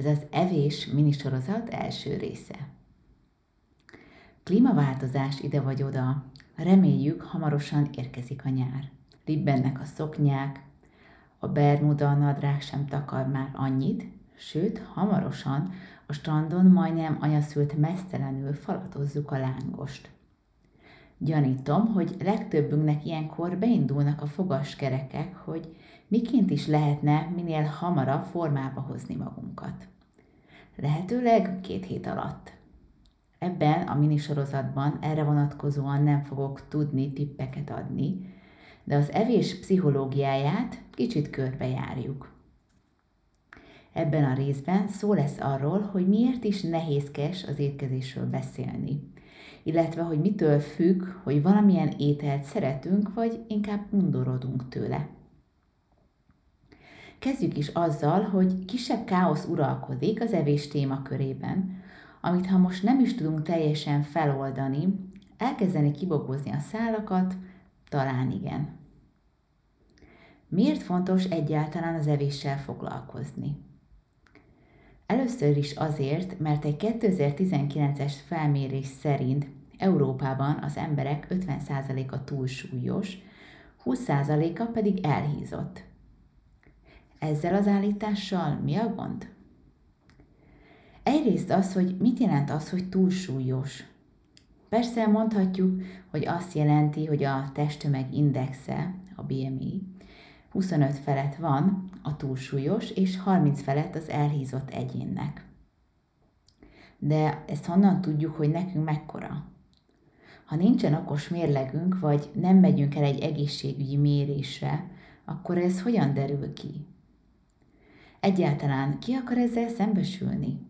Ez az evés minisorozat első része. Klímaváltozás ide vagy oda, reméljük hamarosan érkezik a nyár. Libbennek a szoknyák, a bermuda nadrág sem takar már annyit, sőt, hamarosan a strandon majdnem anyaszült mesztelenül falatozzuk a lángost. Gyanítom, hogy legtöbbünknek ilyenkor beindulnak a fogaskerekek, hogy miként is lehetne minél hamarabb formába hozni magunkat. Lehetőleg két hét alatt. Ebben a minisorozatban erre vonatkozóan nem fogok tudni tippeket adni, de az evés pszichológiáját kicsit körbejárjuk. Ebben a részben szó lesz arról, hogy miért is nehézkes az étkezésről beszélni, illetve hogy mitől függ, hogy valamilyen ételt szeretünk, vagy inkább undorodunk tőle. Kezdjük is azzal, hogy kisebb káosz uralkodik az evés témakörében, amit ha most nem is tudunk teljesen feloldani, elkezdeni kibogozni a szálakat, talán igen. Miért fontos egyáltalán az evéssel foglalkozni? Először is azért, mert egy 2019-es felmérés szerint Európában az emberek 50%-a túlsúlyos, 20%-a pedig elhízott. Ezzel az állítással mi a gond? Egyrészt az, hogy mit jelent az, hogy túlsúlyos. Persze mondhatjuk, hogy azt jelenti, hogy a testtömeg indexe, a BMI, 25 felett van a túlsúlyos, és 30 felett az elhízott egyénnek. De ezt honnan tudjuk, hogy nekünk mekkora? Ha nincsen okos mérlegünk, vagy nem megyünk el egy egészségügyi mérésre, akkor ez hogyan derül ki? Egyáltalán ki akar ezzel szembesülni?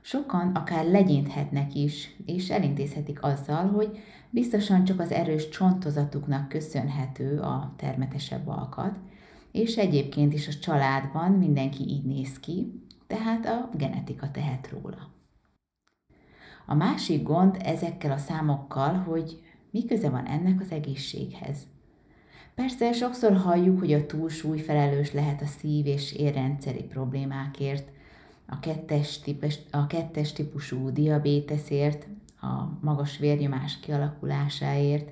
Sokan akár legyinthetnek is, és elintézhetik azzal, hogy biztosan csak az erős csontozatuknak köszönhető a termetesebb alkat, és egyébként is a családban mindenki így néz ki, tehát a genetika tehet róla. A másik gond ezekkel a számokkal, hogy mi köze van ennek az egészséghez. Persze sokszor halljuk, hogy a túlsúly felelős lehet a szív- és érrendszeri problémákért, a kettes, típus, a kettes típusú diabéteszért, a magas vérnyomás kialakulásáért,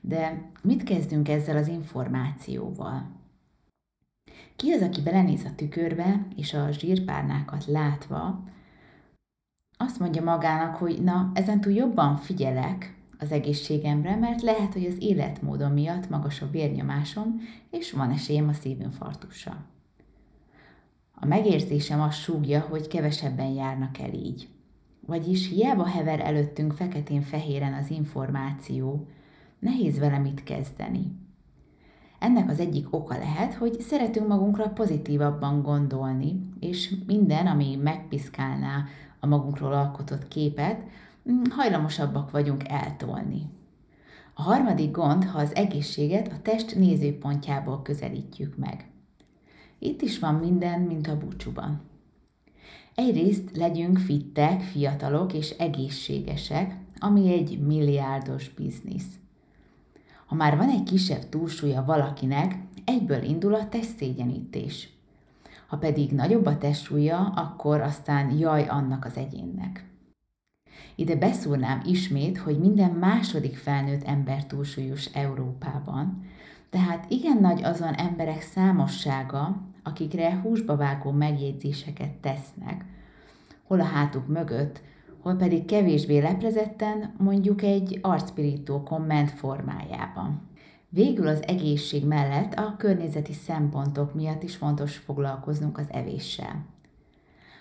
de mit kezdünk ezzel az információval? Ki az, aki belenéz a tükörbe, és a zsírpárnákat látva, azt mondja magának, hogy na, ezentúl jobban figyelek az egészségemre, mert lehet, hogy az életmódom miatt magas a vérnyomásom, és van esélyem a szívinfarktusra. A megérzésem azt súgja, hogy kevesebben járnak el így. Vagyis hiába hever előttünk feketén-fehéren az információ, nehéz vele mit kezdeni. Ennek az egyik oka lehet, hogy szeretünk magunkra pozitívabban gondolni, és minden, ami megpiszkálná a magunkról alkotott képet, mm, hajlamosabbak vagyunk eltolni. A harmadik gond, ha az egészséget a test nézőpontjából közelítjük meg. Itt is van minden, mint a búcsúban. Egyrészt legyünk fittek, fiatalok és egészségesek, ami egy milliárdos biznisz. Ha már van egy kisebb túlsúlya valakinek, egyből indul a testszégyenítés. Ha pedig nagyobb a testsúlya, akkor aztán jaj annak az egyénnek. Ide beszúrnám ismét, hogy minden második felnőtt ember túlsúlyos Európában, tehát igen nagy azon emberek számossága, akikre húsba vágó megjegyzéseket tesznek, hol a hátuk mögött, hol pedig kevésbé leprezetten, mondjuk egy arcpirító komment formájában. Végül az egészség mellett a környezeti szempontok miatt is fontos foglalkoznunk az evéssel.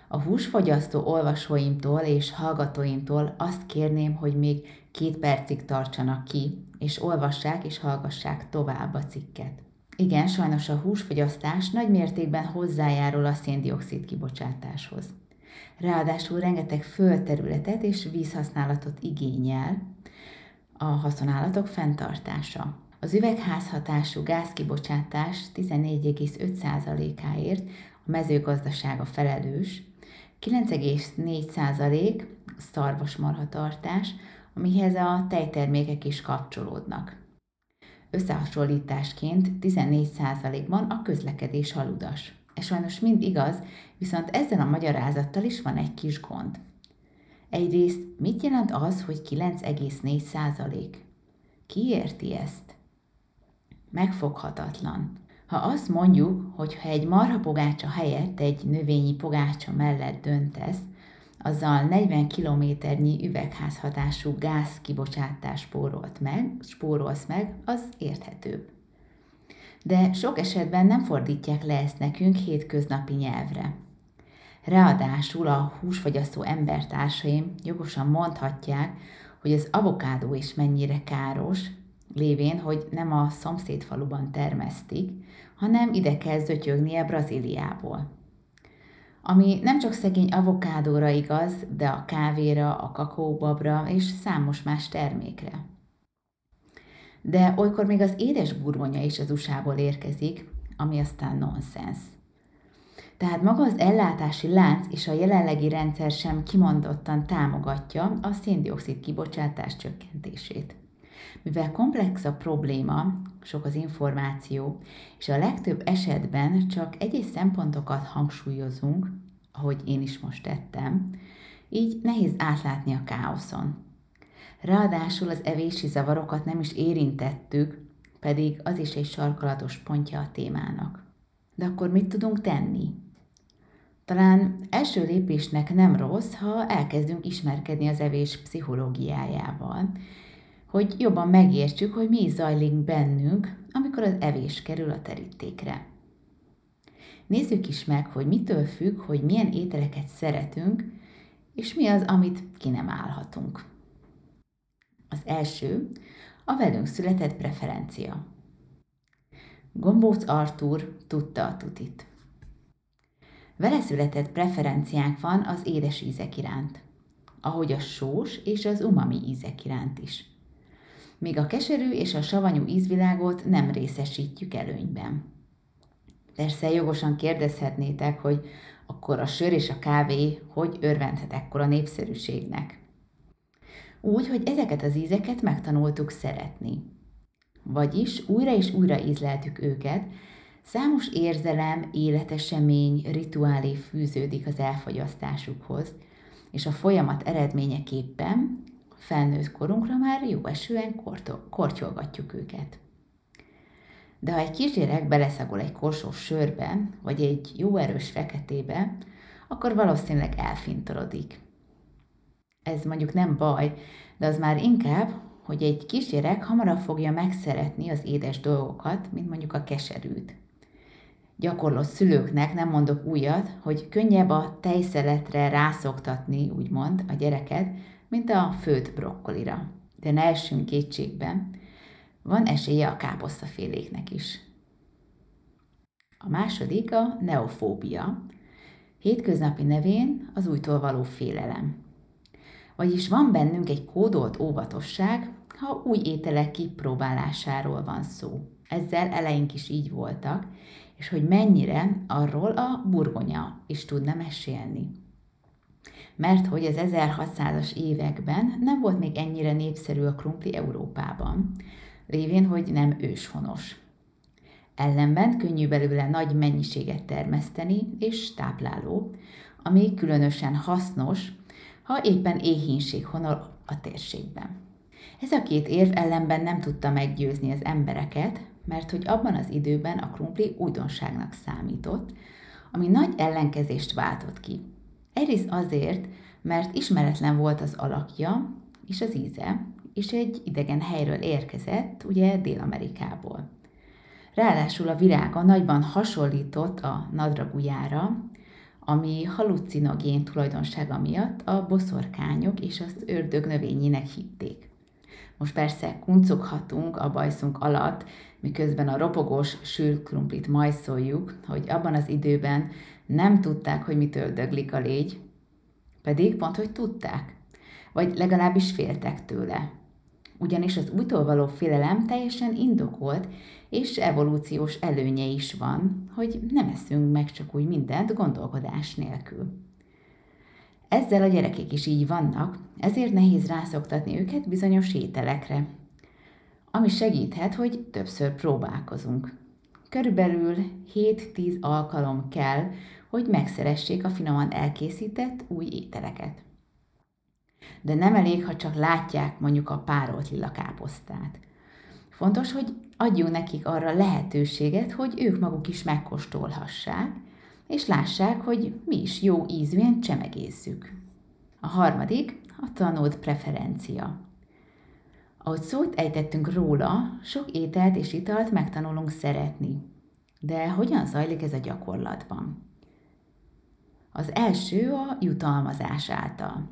A húsfogyasztó olvasóimtól és hallgatóimtól azt kérném, hogy még két percig tartsanak ki, és olvassák és hallgassák tovább a cikket. Igen, sajnos a húsfogyasztás nagy mértékben hozzájárul a széndiokszid kibocsátáshoz. Ráadásul rengeteg földterületet és vízhasználatot igényel a haszonállatok fenntartása. Az üvegházhatású gázkibocsátás 14,5%-áért a mezőgazdaság a felelős, 9,4% szarvasmarhatartás, amihez a tejtermékek is kapcsolódnak. Összehasonlításként 14%-ban a közlekedés haludas. Ez sajnos mind igaz, viszont ezzel a magyarázattal is van egy kis gond. Egyrészt mit jelent az, hogy 9,4 százalék? Ki érti ezt? Megfoghatatlan. Ha azt mondjuk, hogy ha egy marhapogácsa helyett egy növényi pogácsa mellett döntesz, azzal 40 kilométernyi üvegházhatású gáz kibocsátás spórolt meg, spórolsz meg, az érthetőbb. De sok esetben nem fordítják le ezt nekünk hétköznapi nyelvre. Ráadásul a húsfogyasztó embertársaim jogosan mondhatják, hogy az avokádó is mennyire káros, lévén, hogy nem a szomszédfaluban termesztik, hanem ide kell zötyögnie Brazíliából. Ami nem csak szegény avokádóra igaz, de a kávéra, a kakaóbabra és számos más termékre. De olykor még az édes burgonya is az USA-ból érkezik, ami aztán nonsens. Tehát maga az ellátási lánc és a jelenlegi rendszer sem kimondottan támogatja a széndiokszid kibocsátás csökkentését. Mivel komplex a probléma, sok az információ, és a legtöbb esetben csak egyes szempontokat hangsúlyozunk, ahogy én is most tettem, így nehéz átlátni a káoszon. Ráadásul az evési zavarokat nem is érintettük, pedig az is egy sarkalatos pontja a témának. De akkor mit tudunk tenni? Talán első lépésnek nem rossz, ha elkezdünk ismerkedni az evés pszichológiájával, hogy jobban megértsük, hogy mi zajlik bennünk, amikor az evés kerül a terítékre. Nézzük is meg, hogy mitől függ, hogy milyen ételeket szeretünk, és mi az, amit ki nem állhatunk. Az első, a velünk született preferencia. Gombóc Artúr tudta a tutit. Vele született preferenciánk van az édes ízek iránt, ahogy a sós és az umami ízek iránt is míg a keserű és a savanyú ízvilágot nem részesítjük előnyben. Persze jogosan kérdezhetnétek, hogy akkor a sör és a kávé hogy örvendhet ekkora népszerűségnek. Úgy, hogy ezeket az ízeket megtanultuk szeretni. Vagyis újra és újra ízleltük őket, számos érzelem, életesemény, rituálé fűződik az elfogyasztásukhoz, és a folyamat eredményeképpen felnőtt korunkra már jó esően kortyolgatjuk őket. De ha egy kisgyerek beleszagol egy korsós sörbe, vagy egy jó erős feketébe, akkor valószínűleg elfintorodik. Ez mondjuk nem baj, de az már inkább, hogy egy kisgyerek hamarabb fogja megszeretni az édes dolgokat, mint mondjuk a keserűt. Gyakorló szülőknek nem mondok újat, hogy könnyebb a tejszeletre rászoktatni, úgymond, a gyereket, mint a főt brokkolira. De ne essünk kétségben, van esélye a káposztaféléknek is. A második a neofóbia, hétköznapi nevén az újtól való félelem. Vagyis van bennünk egy kódolt óvatosság, ha új ételek kipróbálásáról van szó. Ezzel eleink is így voltak, és hogy mennyire, arról a burgonya is tudna mesélni mert hogy az 1600-as években nem volt még ennyire népszerű a krumpli Európában, lévén, hogy nem őshonos. Ellenben könnyű belőle nagy mennyiséget termeszteni és tápláló, ami különösen hasznos, ha éppen éhínség honol a térségben. Ez a két érv ellenben nem tudta meggyőzni az embereket, mert hogy abban az időben a krumpli újdonságnak számított, ami nagy ellenkezést váltott ki. Egyrészt azért, mert ismeretlen volt az alakja és az íze, és egy idegen helyről érkezett, ugye Dél-Amerikából. Ráadásul a virága nagyban hasonlított a nadragujára, ami halucinogén tulajdonsága miatt a boszorkányok és az ördög növényének hitték. Most persze kuncoghatunk a bajszunk alatt, miközben a ropogós sült majszoljuk, hogy abban az időben nem tudták, hogy mitől döglik a légy, pedig pont, hogy tudták. Vagy legalábbis féltek tőle. Ugyanis az újtól való félelem teljesen indokolt, és evolúciós előnye is van, hogy nem eszünk meg csak úgy mindent gondolkodás nélkül. Ezzel a gyerekek is így vannak, ezért nehéz rászoktatni őket bizonyos ételekre, ami segíthet, hogy többször próbálkozunk. körülbelül 7-10 alkalom kell, hogy megszeressék a finoman elkészített új ételeket. De nem elég, ha csak látják mondjuk a párolt lila káposztát. Fontos, hogy adjunk nekik arra lehetőséget, hogy ők maguk is megkóstolhassák, és lássák, hogy mi is jó ízűen csemegézzük. A harmadik a tanult preferencia. Ahogy szót ejtettünk róla, sok ételt és italt megtanulunk szeretni. De hogyan zajlik ez a gyakorlatban? Az első a jutalmazás által.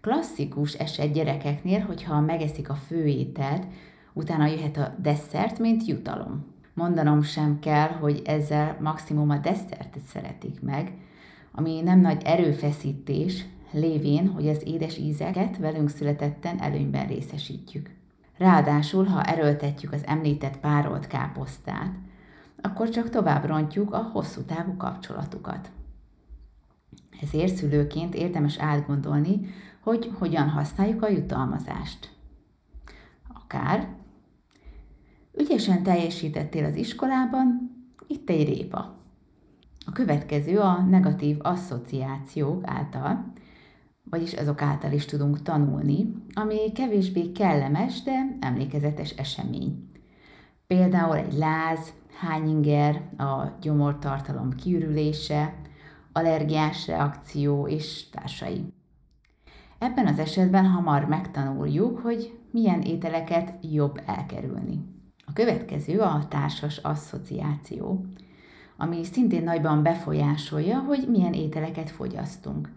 Klasszikus eset gyerekeknél, hogyha megeszik a főételt, utána jöhet a desszert, mint jutalom. Mondanom sem kell, hogy ezzel maximum a desszertet szeretik meg, ami nem nagy erőfeszítés, lévén, hogy az édes ízeket velünk születetten előnyben részesítjük. Ráadásul, ha erőltetjük az említett párolt káposztát, akkor csak tovább rontjuk a hosszú távú kapcsolatukat. Ezért szülőként érdemes átgondolni, hogy hogyan használjuk a jutalmazást. Akár ügyesen teljesítettél az iskolában, itt egy répa. A következő a negatív asszociációk által, vagyis azok által is tudunk tanulni, ami kevésbé kellemes, de emlékezetes esemény. Például egy láz, hányinger, a gyomortartalom kiürülése, allergiás reakció és társai. Ebben az esetben hamar megtanuljuk, hogy milyen ételeket jobb elkerülni. A következő a társas asszociáció, ami szintén nagyban befolyásolja, hogy milyen ételeket fogyasztunk.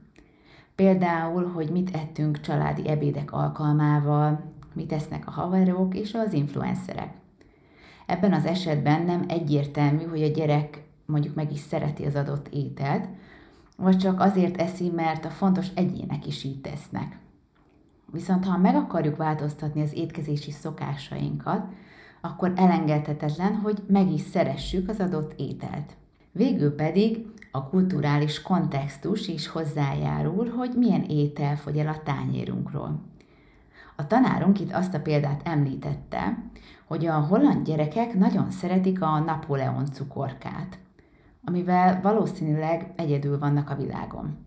Például, hogy mit ettünk családi ebédek alkalmával, mit esznek a haverok és az influencerek. Ebben az esetben nem egyértelmű, hogy a gyerek mondjuk meg is szereti az adott ételt, vagy csak azért eszi, mert a fontos egyének is így tesznek. Viszont ha meg akarjuk változtatni az étkezési szokásainkat, akkor elengedhetetlen, hogy meg is szeressük az adott ételt. Végül pedig a kulturális kontextus is hozzájárul, hogy milyen étel fogy el a tányérunkról. A tanárunk itt azt a példát említette, hogy a holland gyerekek nagyon szeretik a Napóleon cukorkát, amivel valószínűleg egyedül vannak a világon.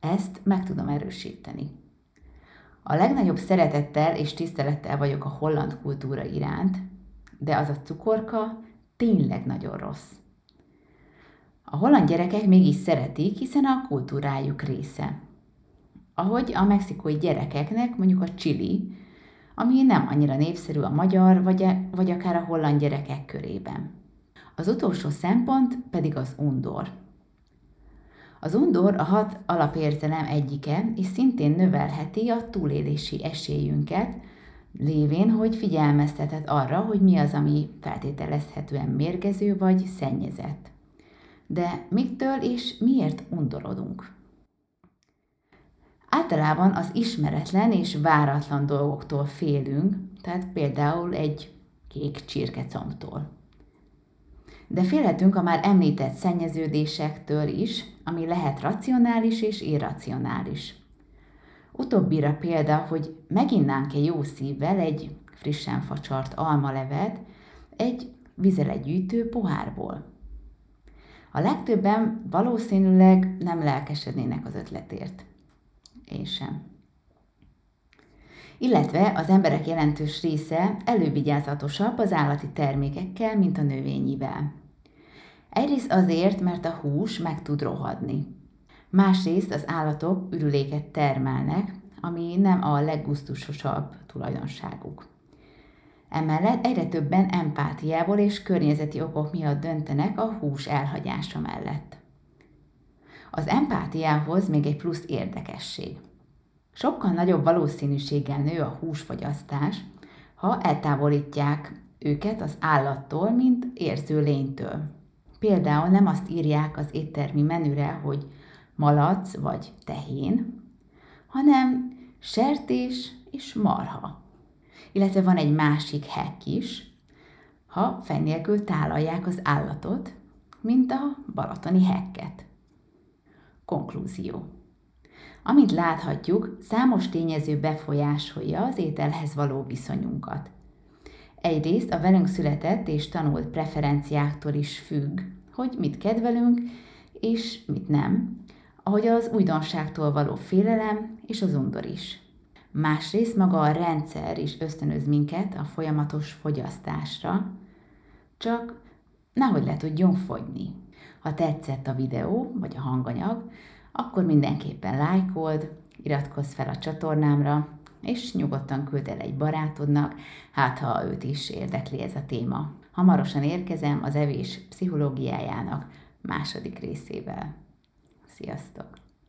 Ezt meg tudom erősíteni. A legnagyobb szeretettel és tisztelettel vagyok a holland kultúra iránt, de az a cukorka tényleg nagyon rossz. A holland gyerekek mégis szeretik, hiszen a kultúrájuk része. Ahogy a mexikói gyerekeknek mondjuk a chili, ami nem annyira népszerű a magyar vagy, e, vagy akár a holland gyerekek körében. Az utolsó szempont pedig az undor. Az undor a hat alapérzelem egyike, és szintén növelheti a túlélési esélyünket, lévén, hogy figyelmeztetett arra, hogy mi az, ami feltételezhetően mérgező vagy szennyezett. De mitől és miért undorodunk? Általában az ismeretlen és váratlan dolgoktól félünk, tehát például egy kék csirkecomtól. De félhetünk a már említett szennyeződésektől is, ami lehet racionális és irracionális. Utóbbira példa, hogy meginnánk-e jó szívvel egy frissen facsart almalevet egy vizelegyűjtő pohárból. A legtöbben valószínűleg nem lelkesednének az ötletért. Én sem. Illetve az emberek jelentős része elővigyázatosabb az állati termékekkel, mint a növényivel. Egyrészt azért, mert a hús meg tud rohadni. Másrészt az állatok ürüléket termelnek, ami nem a leggusztusosabb tulajdonságuk. Emellett egyre többen empátiából és környezeti okok miatt döntenek a hús elhagyása mellett. Az empátiához még egy plusz érdekesség. Sokkal nagyobb valószínűséggel nő a húsfogyasztás, ha eltávolítják őket az állattól, mint érző lénytől. Például nem azt írják az éttermi menüre, hogy malac vagy tehén, hanem sertés és marha. Illetve van egy másik hek is, ha fej nélkül tálalják az állatot, mint a balatoni hekket. Konklúzió. Amint láthatjuk, számos tényező befolyásolja az ételhez való viszonyunkat. Egyrészt a velünk született és tanult preferenciáktól is függ, hogy mit kedvelünk, és mit nem, ahogy az újdonságtól való félelem és az undor is. Másrészt maga a rendszer is ösztönöz minket a folyamatos fogyasztásra, csak nehogy le tudjon fogyni. Ha tetszett a videó vagy a hanganyag, akkor mindenképpen lájkold, iratkozz fel a csatornámra, és nyugodtan küld el egy barátodnak, hát ha őt is érdekli ez a téma. Hamarosan érkezem az evés pszichológiájának második részével. Sziasztok!